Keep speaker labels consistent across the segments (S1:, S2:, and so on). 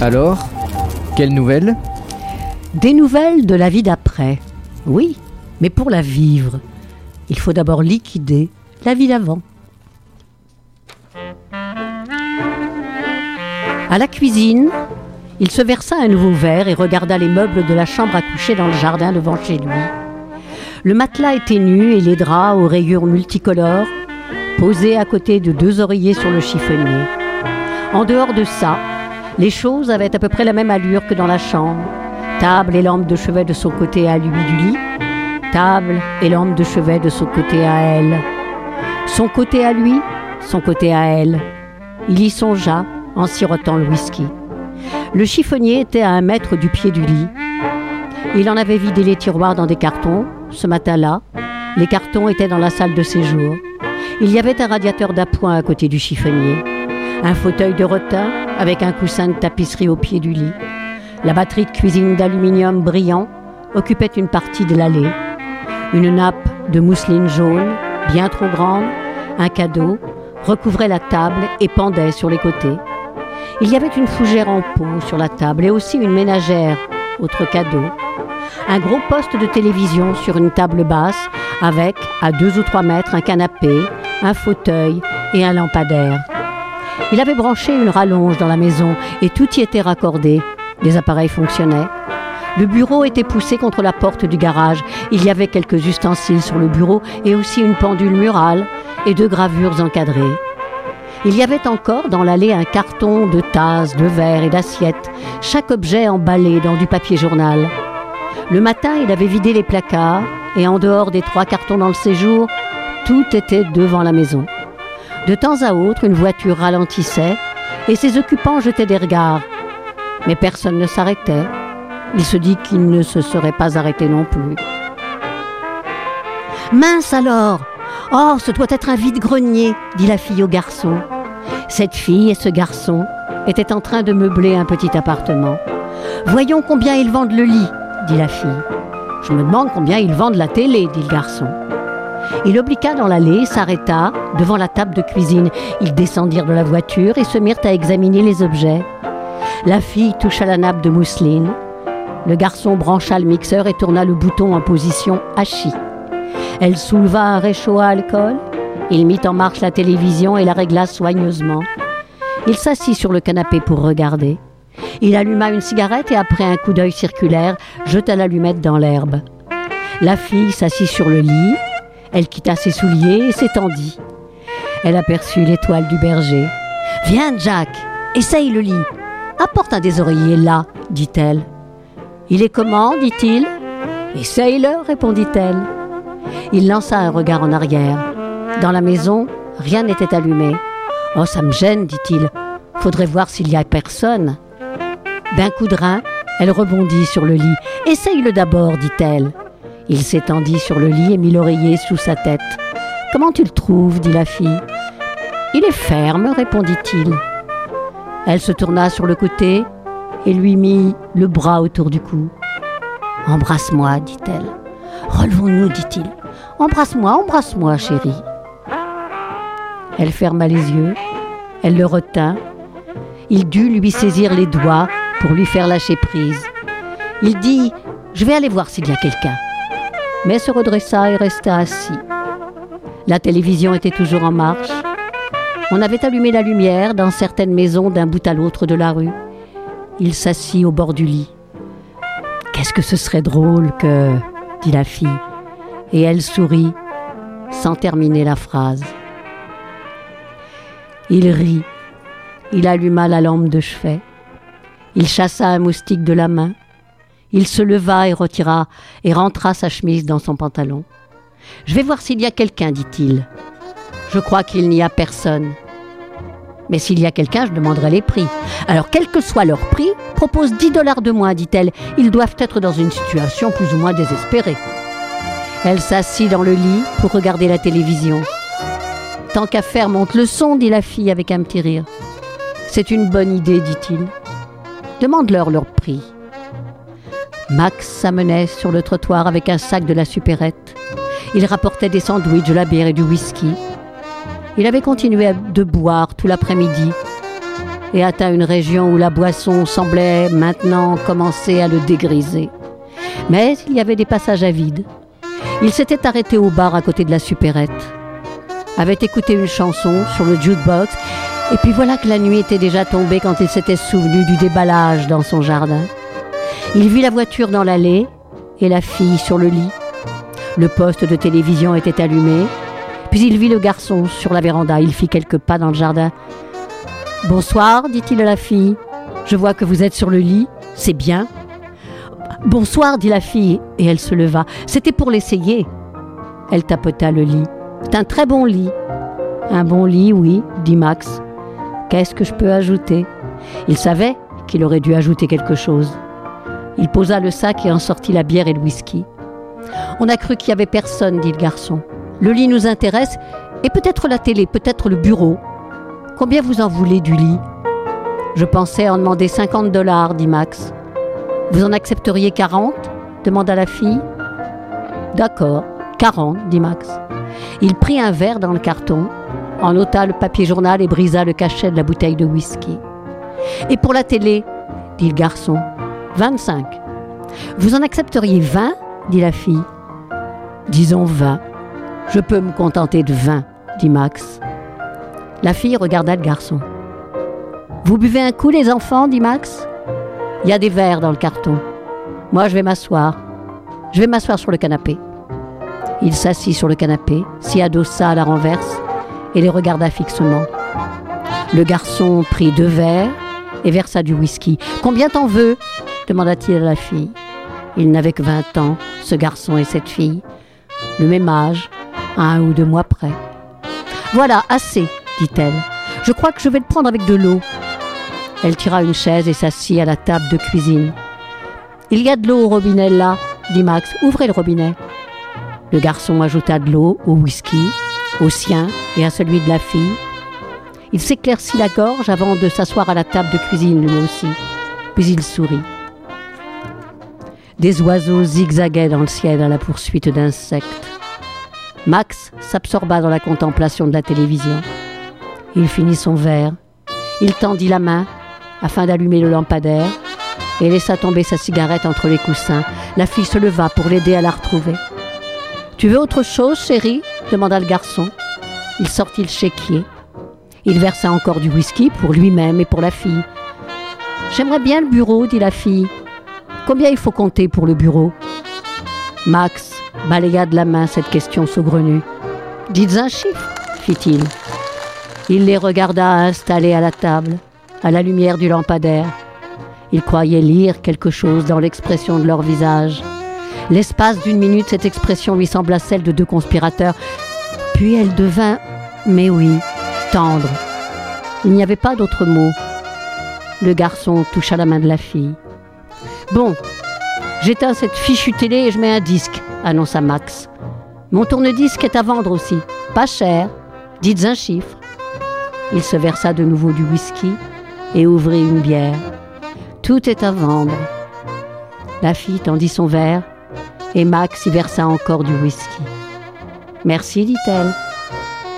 S1: Alors Quelles nouvelles?
S2: Des nouvelles de la vie d'après. Oui, mais pour la vivre, il faut d'abord liquider la vie d'avant. À la cuisine, il se versa un nouveau verre et regarda les meubles de la chambre à coucher dans le jardin devant chez lui. Le matelas était nu et les draps aux rayures multicolores posés à côté de deux oreillers sur le chiffonnier. En dehors de ça, les choses avaient à peu près la même allure que dans la chambre. Table et lampe de chevet de son côté à lui du lit. Table et lampe de chevet de son côté à elle. Son côté à lui, son côté à elle. Il y songea en sirotant le whisky. Le chiffonnier était à un mètre du pied du lit. Il en avait vidé les tiroirs dans des cartons. Ce matin-là, les cartons étaient dans la salle de séjour. Il y avait un radiateur d'appoint à côté du chiffonnier, un fauteuil de rotin avec un coussin de tapisserie au pied du lit. La batterie de cuisine d'aluminium brillant occupait une partie de l'allée. Une nappe de mousseline jaune, bien trop grande, un cadeau, recouvrait la table et pendait sur les côtés. Il y avait une fougère en peau sur la table et aussi une ménagère, autre cadeau. Un gros poste de télévision sur une table basse avec, à deux ou trois mètres, un canapé, un fauteuil et un lampadaire. Il avait branché une rallonge dans la maison et tout y était raccordé. Les appareils fonctionnaient. Le bureau était poussé contre la porte du garage. Il y avait quelques ustensiles sur le bureau et aussi une pendule murale et deux gravures encadrées. Il y avait encore dans l'allée un carton de tasses, de verres et d'assiettes, chaque objet emballé dans du papier journal. Le matin, il avait vidé les placards et en dehors des trois cartons dans le séjour, tout était devant la maison. De temps à autre, une voiture ralentissait et ses occupants jetaient des regards. Mais personne ne s'arrêtait. Il se dit qu'il ne se serait pas arrêté non plus. Mince alors Oh, ce doit être un vide-grenier, dit la fille au garçon. Cette fille et ce garçon étaient en train de meubler un petit appartement. Voyons combien ils vendent le lit, dit la fille. Je me demande combien ils vendent la télé, dit le garçon. Il obliqua dans l'allée, s'arrêta devant la table de cuisine. Ils descendirent de la voiture et se mirent à examiner les objets. La fille toucha la nappe de mousseline. Le garçon brancha le mixeur et tourna le bouton en position hachis. Elle souleva un réchaud à alcool. Il mit en marche la télévision et la régla soigneusement. Il s'assit sur le canapé pour regarder. Il alluma une cigarette et après un coup d'œil circulaire, jeta l'allumette dans l'herbe. La fille s'assit sur le lit. Elle quitta ses souliers et s'étendit. Elle aperçut l'étoile du berger. Viens, Jack, essaye le lit. Apporte un des oreillers là, dit-elle. Il est comment dit-il? Essaye-le, répondit-elle. Il lança un regard en arrière. Dans la maison, rien n'était allumé. Oh, ça me gêne, dit-il. Faudrait voir s'il y a personne. D'un coup de rein, elle rebondit sur le lit. Essaye-le d'abord, dit-elle. Il s'étendit sur le lit et mit l'oreiller sous sa tête. Comment tu le trouves? dit la fille. Il est ferme, répondit-il. Elle se tourna sur le côté et lui mit le bras autour du cou. Embrasse-moi, dit-elle. Relevons-nous, dit-il. Embrasse-moi, embrasse-moi, chérie. Elle ferma les yeux, elle le retint. Il dut lui saisir les doigts pour lui faire lâcher prise. Il dit Je vais aller voir s'il y a quelqu'un. Mais se redressa et resta assis. La télévision était toujours en marche. On avait allumé la lumière dans certaines maisons d'un bout à l'autre de la rue. Il s'assit au bord du lit. Qu'est-ce que ce serait drôle que, dit la fille, et elle sourit sans terminer la phrase. Il rit, il alluma la lampe de chevet, il chassa un moustique de la main, il se leva et retira et rentra sa chemise dans son pantalon. Je vais voir s'il y a quelqu'un, dit-il. Je crois qu'il n'y a personne. Mais s'il y a quelqu'un, je demanderai les prix. Alors, quel que soit leur prix, propose 10 dollars de moins, dit-elle. Ils doivent être dans une situation plus ou moins désespérée. Elle s'assit dans le lit pour regarder la télévision. Tant qu'à faire, monte le son, dit la fille avec un petit rire. C'est une bonne idée, dit-il. Demande-leur leur prix. Max s'amenait sur le trottoir avec un sac de la supérette. Il rapportait des sandwichs, de la bière et du whisky. Il avait continué de boire tout l'après-midi. et atteint une région où la boisson semblait maintenant commencer à le dégriser. Mais il y avait des passages à vide. Il s'était arrêté au bar à côté de la supérette, avait écouté une chanson sur le jukebox, et puis voilà que la nuit était déjà tombée quand il s'était souvenu du déballage dans son jardin. Il vit la voiture dans l'allée et la fille sur le lit. Le poste de télévision était allumé, puis il vit le garçon sur la véranda. Il fit quelques pas dans le jardin. Bonsoir, dit-il à la fille. Je vois que vous êtes sur le lit. C'est bien. Bonsoir, dit la fille, et elle se leva. C'était pour l'essayer. Elle tapota le lit. C'est un très bon lit. Un bon lit, oui, dit Max. Qu'est-ce que je peux ajouter? Il savait qu'il aurait dû ajouter quelque chose. Il posa le sac et en sortit la bière et le whisky. On a cru qu'il n'y avait personne, dit le garçon. Le lit nous intéresse, et peut-être la télé, peut-être le bureau. Combien vous en voulez du lit? Je pensais en demander 50 dollars, dit Max. Vous en accepteriez 40 demanda la fille. D'accord, 40, dit Max. Il prit un verre dans le carton, en ôta le papier journal et brisa le cachet de la bouteille de whisky. Et pour la télé dit le garçon. 25. Vous en accepteriez 20 dit la fille. Disons 20. Je peux me contenter de 20, dit Max. La fille regarda le garçon. Vous buvez un coup, les enfants dit Max. Il y a des verres dans le carton. Moi, je vais m'asseoir. Je vais m'asseoir sur le canapé. Il s'assit sur le canapé, s'y adossa à la renverse et les regarda fixement. Le garçon prit deux verres et versa du whisky. Combien t'en veux? Demanda-t-il à la fille. Il n'avait que vingt ans, ce garçon et cette fille, le même âge, un ou deux mois près. Voilà, assez, dit-elle. Je crois que je vais le prendre avec de l'eau. Elle tira une chaise et s'assit à la table de cuisine. Il y a de l'eau au robinet là, dit Max. Ouvrez le robinet. Le garçon ajouta de l'eau au whisky, au sien et à celui de la fille. Il s'éclaircit la gorge avant de s'asseoir à la table de cuisine lui aussi. Puis il sourit. Des oiseaux zigzaguaient dans le ciel à la poursuite d'insectes. Max s'absorba dans la contemplation de la télévision. Il finit son verre. Il tendit la main afin d'allumer le lampadaire et laissa tomber sa cigarette entre les coussins. La fille se leva pour l'aider à la retrouver. Tu veux autre chose, chérie? demanda le garçon. Il sortit le chéquier. Il versa encore du whisky pour lui-même et pour la fille. J'aimerais bien le bureau, dit la fille. Combien il faut compter pour le bureau Max balaya de la main cette question saugrenue. Dites un chiffre, fit-il. Il les regarda installés à la table, à la lumière du lampadaire. Il croyait lire quelque chose dans l'expression de leur visage. L'espace d'une minute, cette expression lui sembla celle de deux conspirateurs. Puis elle devint, mais oui, tendre. Il n'y avait pas d'autre mot. Le garçon toucha la main de la fille. Bon, j'éteins cette fichue télé et je mets un disque, annonça Max. Mon tourne-disque est à vendre aussi. Pas cher. Dites un chiffre. Il se versa de nouveau du whisky et ouvrit une bière. Tout est à vendre. La fille tendit son verre et Max y versa encore du whisky. Merci, dit-elle.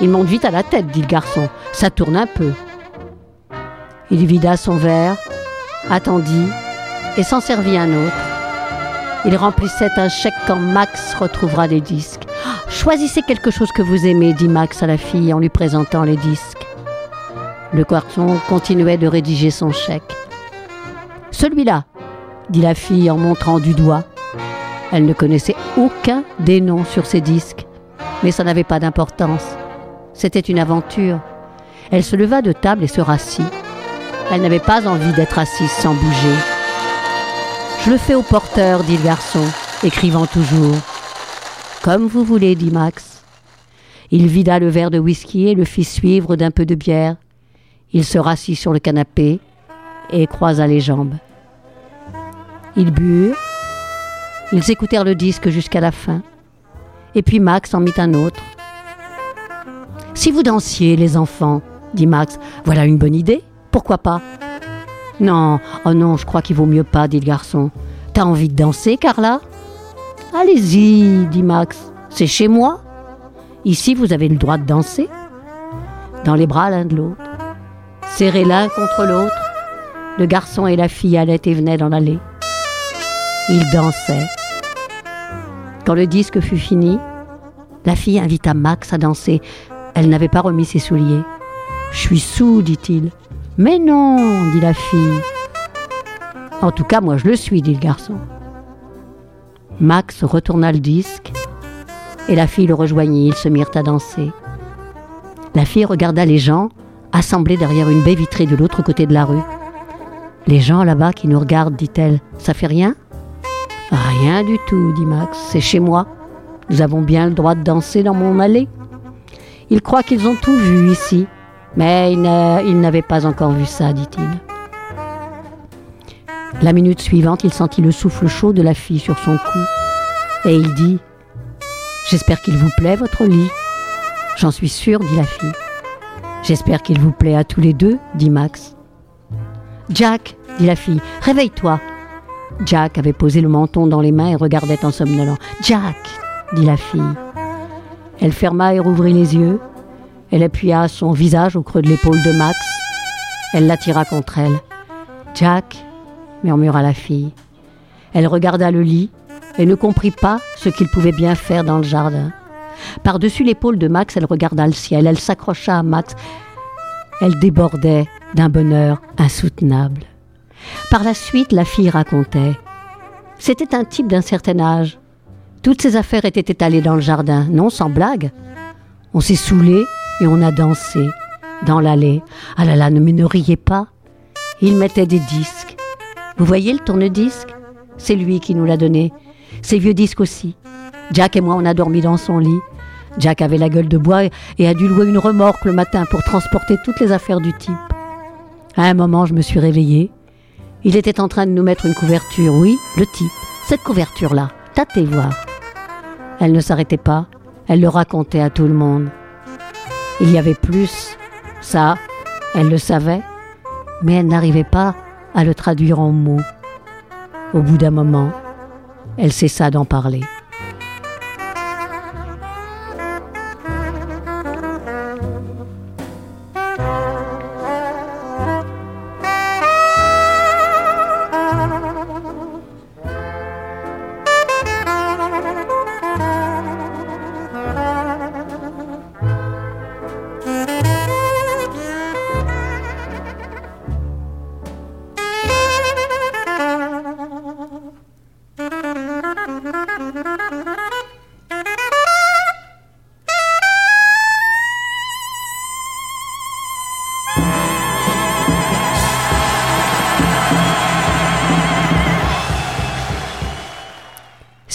S2: Il monte vite à la tête, dit le garçon. Ça tourne un peu. Il vida son verre, attendit et s'en servit un autre. Il remplissait un chèque quand Max retrouvera des disques. Choisissez quelque chose que vous aimez, dit Max à la fille en lui présentant les disques. Le garçon continuait de rédiger son chèque. Celui-là, dit la fille en montrant du doigt. Elle ne connaissait aucun des noms sur ces disques, mais ça n'avait pas d'importance. C'était une aventure. Elle se leva de table et se rassit. Elle n'avait pas envie d'être assise sans bouger. Je le fais au porteur, dit le garçon, écrivant toujours. Comme vous voulez, dit Max. Il vida le verre de whisky et le fit suivre d'un peu de bière. Il se rassit sur le canapé et croisa les jambes. Ils burent. Ils écoutèrent le disque jusqu'à la fin. Et puis Max en mit un autre. Si vous dansiez, les enfants, dit Max, voilà une bonne idée. Pourquoi pas? Non, oh non, je crois qu'il vaut mieux pas, dit le garçon. T'as envie de danser, Carla? Allez-y, dit Max. C'est chez moi. Ici, vous avez le droit de danser. Dans les bras l'un de l'autre. Serrés l'un contre l'autre, le garçon et la fille allaient et venaient dans l'allée. Ils dansaient. Quand le disque fut fini, la fille invita Max à danser. Elle n'avait pas remis ses souliers. Je suis sous, dit-il. Mais non, dit la fille. En tout cas, moi je le suis, dit le garçon. Max retourna le disque et la fille le rejoignit. Ils se mirent à danser. La fille regarda les gens assemblés derrière une baie vitrée de l'autre côté de la rue. Les gens là-bas qui nous regardent, dit-elle, ça fait rien? Rien du tout, dit Max, c'est chez moi. Nous avons bien le droit de danser dans mon allée. Ils croient qu'ils ont tout vu ici, mais ils n'avaient pas encore vu ça, dit-il. La minute suivante, il sentit le souffle chaud de la fille sur son cou, et il dit J'espère qu'il vous plaît, votre lit. J'en suis sûre, dit la fille. J'espère qu'il vous plaît à tous les deux, dit Max. Jack, dit la fille, réveille-toi. Jack avait posé le menton dans les mains et regardait en somnolant. Jack, dit la fille. Elle ferma et rouvrit les yeux. Elle appuya son visage au creux de l'épaule de Max. Elle l'attira contre elle. Jack, murmura la fille. Elle regarda le lit et ne comprit pas ce qu'il pouvait bien faire dans le jardin. Par-dessus l'épaule de Max, elle regarda le ciel, elle s'accrocha à Max. Elle débordait d'un bonheur insoutenable. Par la suite, la fille racontait. C'était un type d'un certain âge. Toutes ses affaires étaient étalées dans le jardin, non sans blague. On s'est saoulé et on a dansé dans l'allée. Ah là là, ne me riez pas. Il mettait des disques. Vous voyez le tourne-disque? C'est lui qui nous l'a donné. Ses vieux disques aussi. Jack et moi, on a dormi dans son lit. Jack avait la gueule de bois et a dû louer une remorque le matin pour transporter toutes les affaires du type. À un moment, je me suis réveillée. Il était en train de nous mettre une couverture, oui, le type. Cette couverture-là, tâtez voir. Elle ne s'arrêtait pas, elle le racontait à tout le monde. Il y avait plus, ça, elle le savait, mais elle n'arrivait pas à le traduire en mots. Au bout d'un moment, elle cessa d'en parler.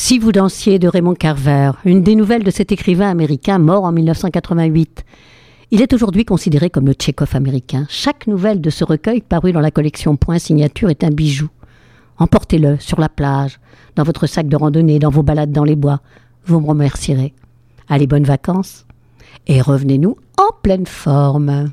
S2: Si vous dansiez de Raymond Carver, une des nouvelles de cet écrivain américain mort en 1988. Il est aujourd'hui considéré comme le Tchekhov américain. Chaque nouvelle de ce recueil paru dans la collection Point Signature est un bijou. Emportez-le sur la plage, dans votre sac de randonnée, dans vos balades dans les bois. Vous me remercierez. Allez, bonnes vacances et revenez-nous en pleine forme.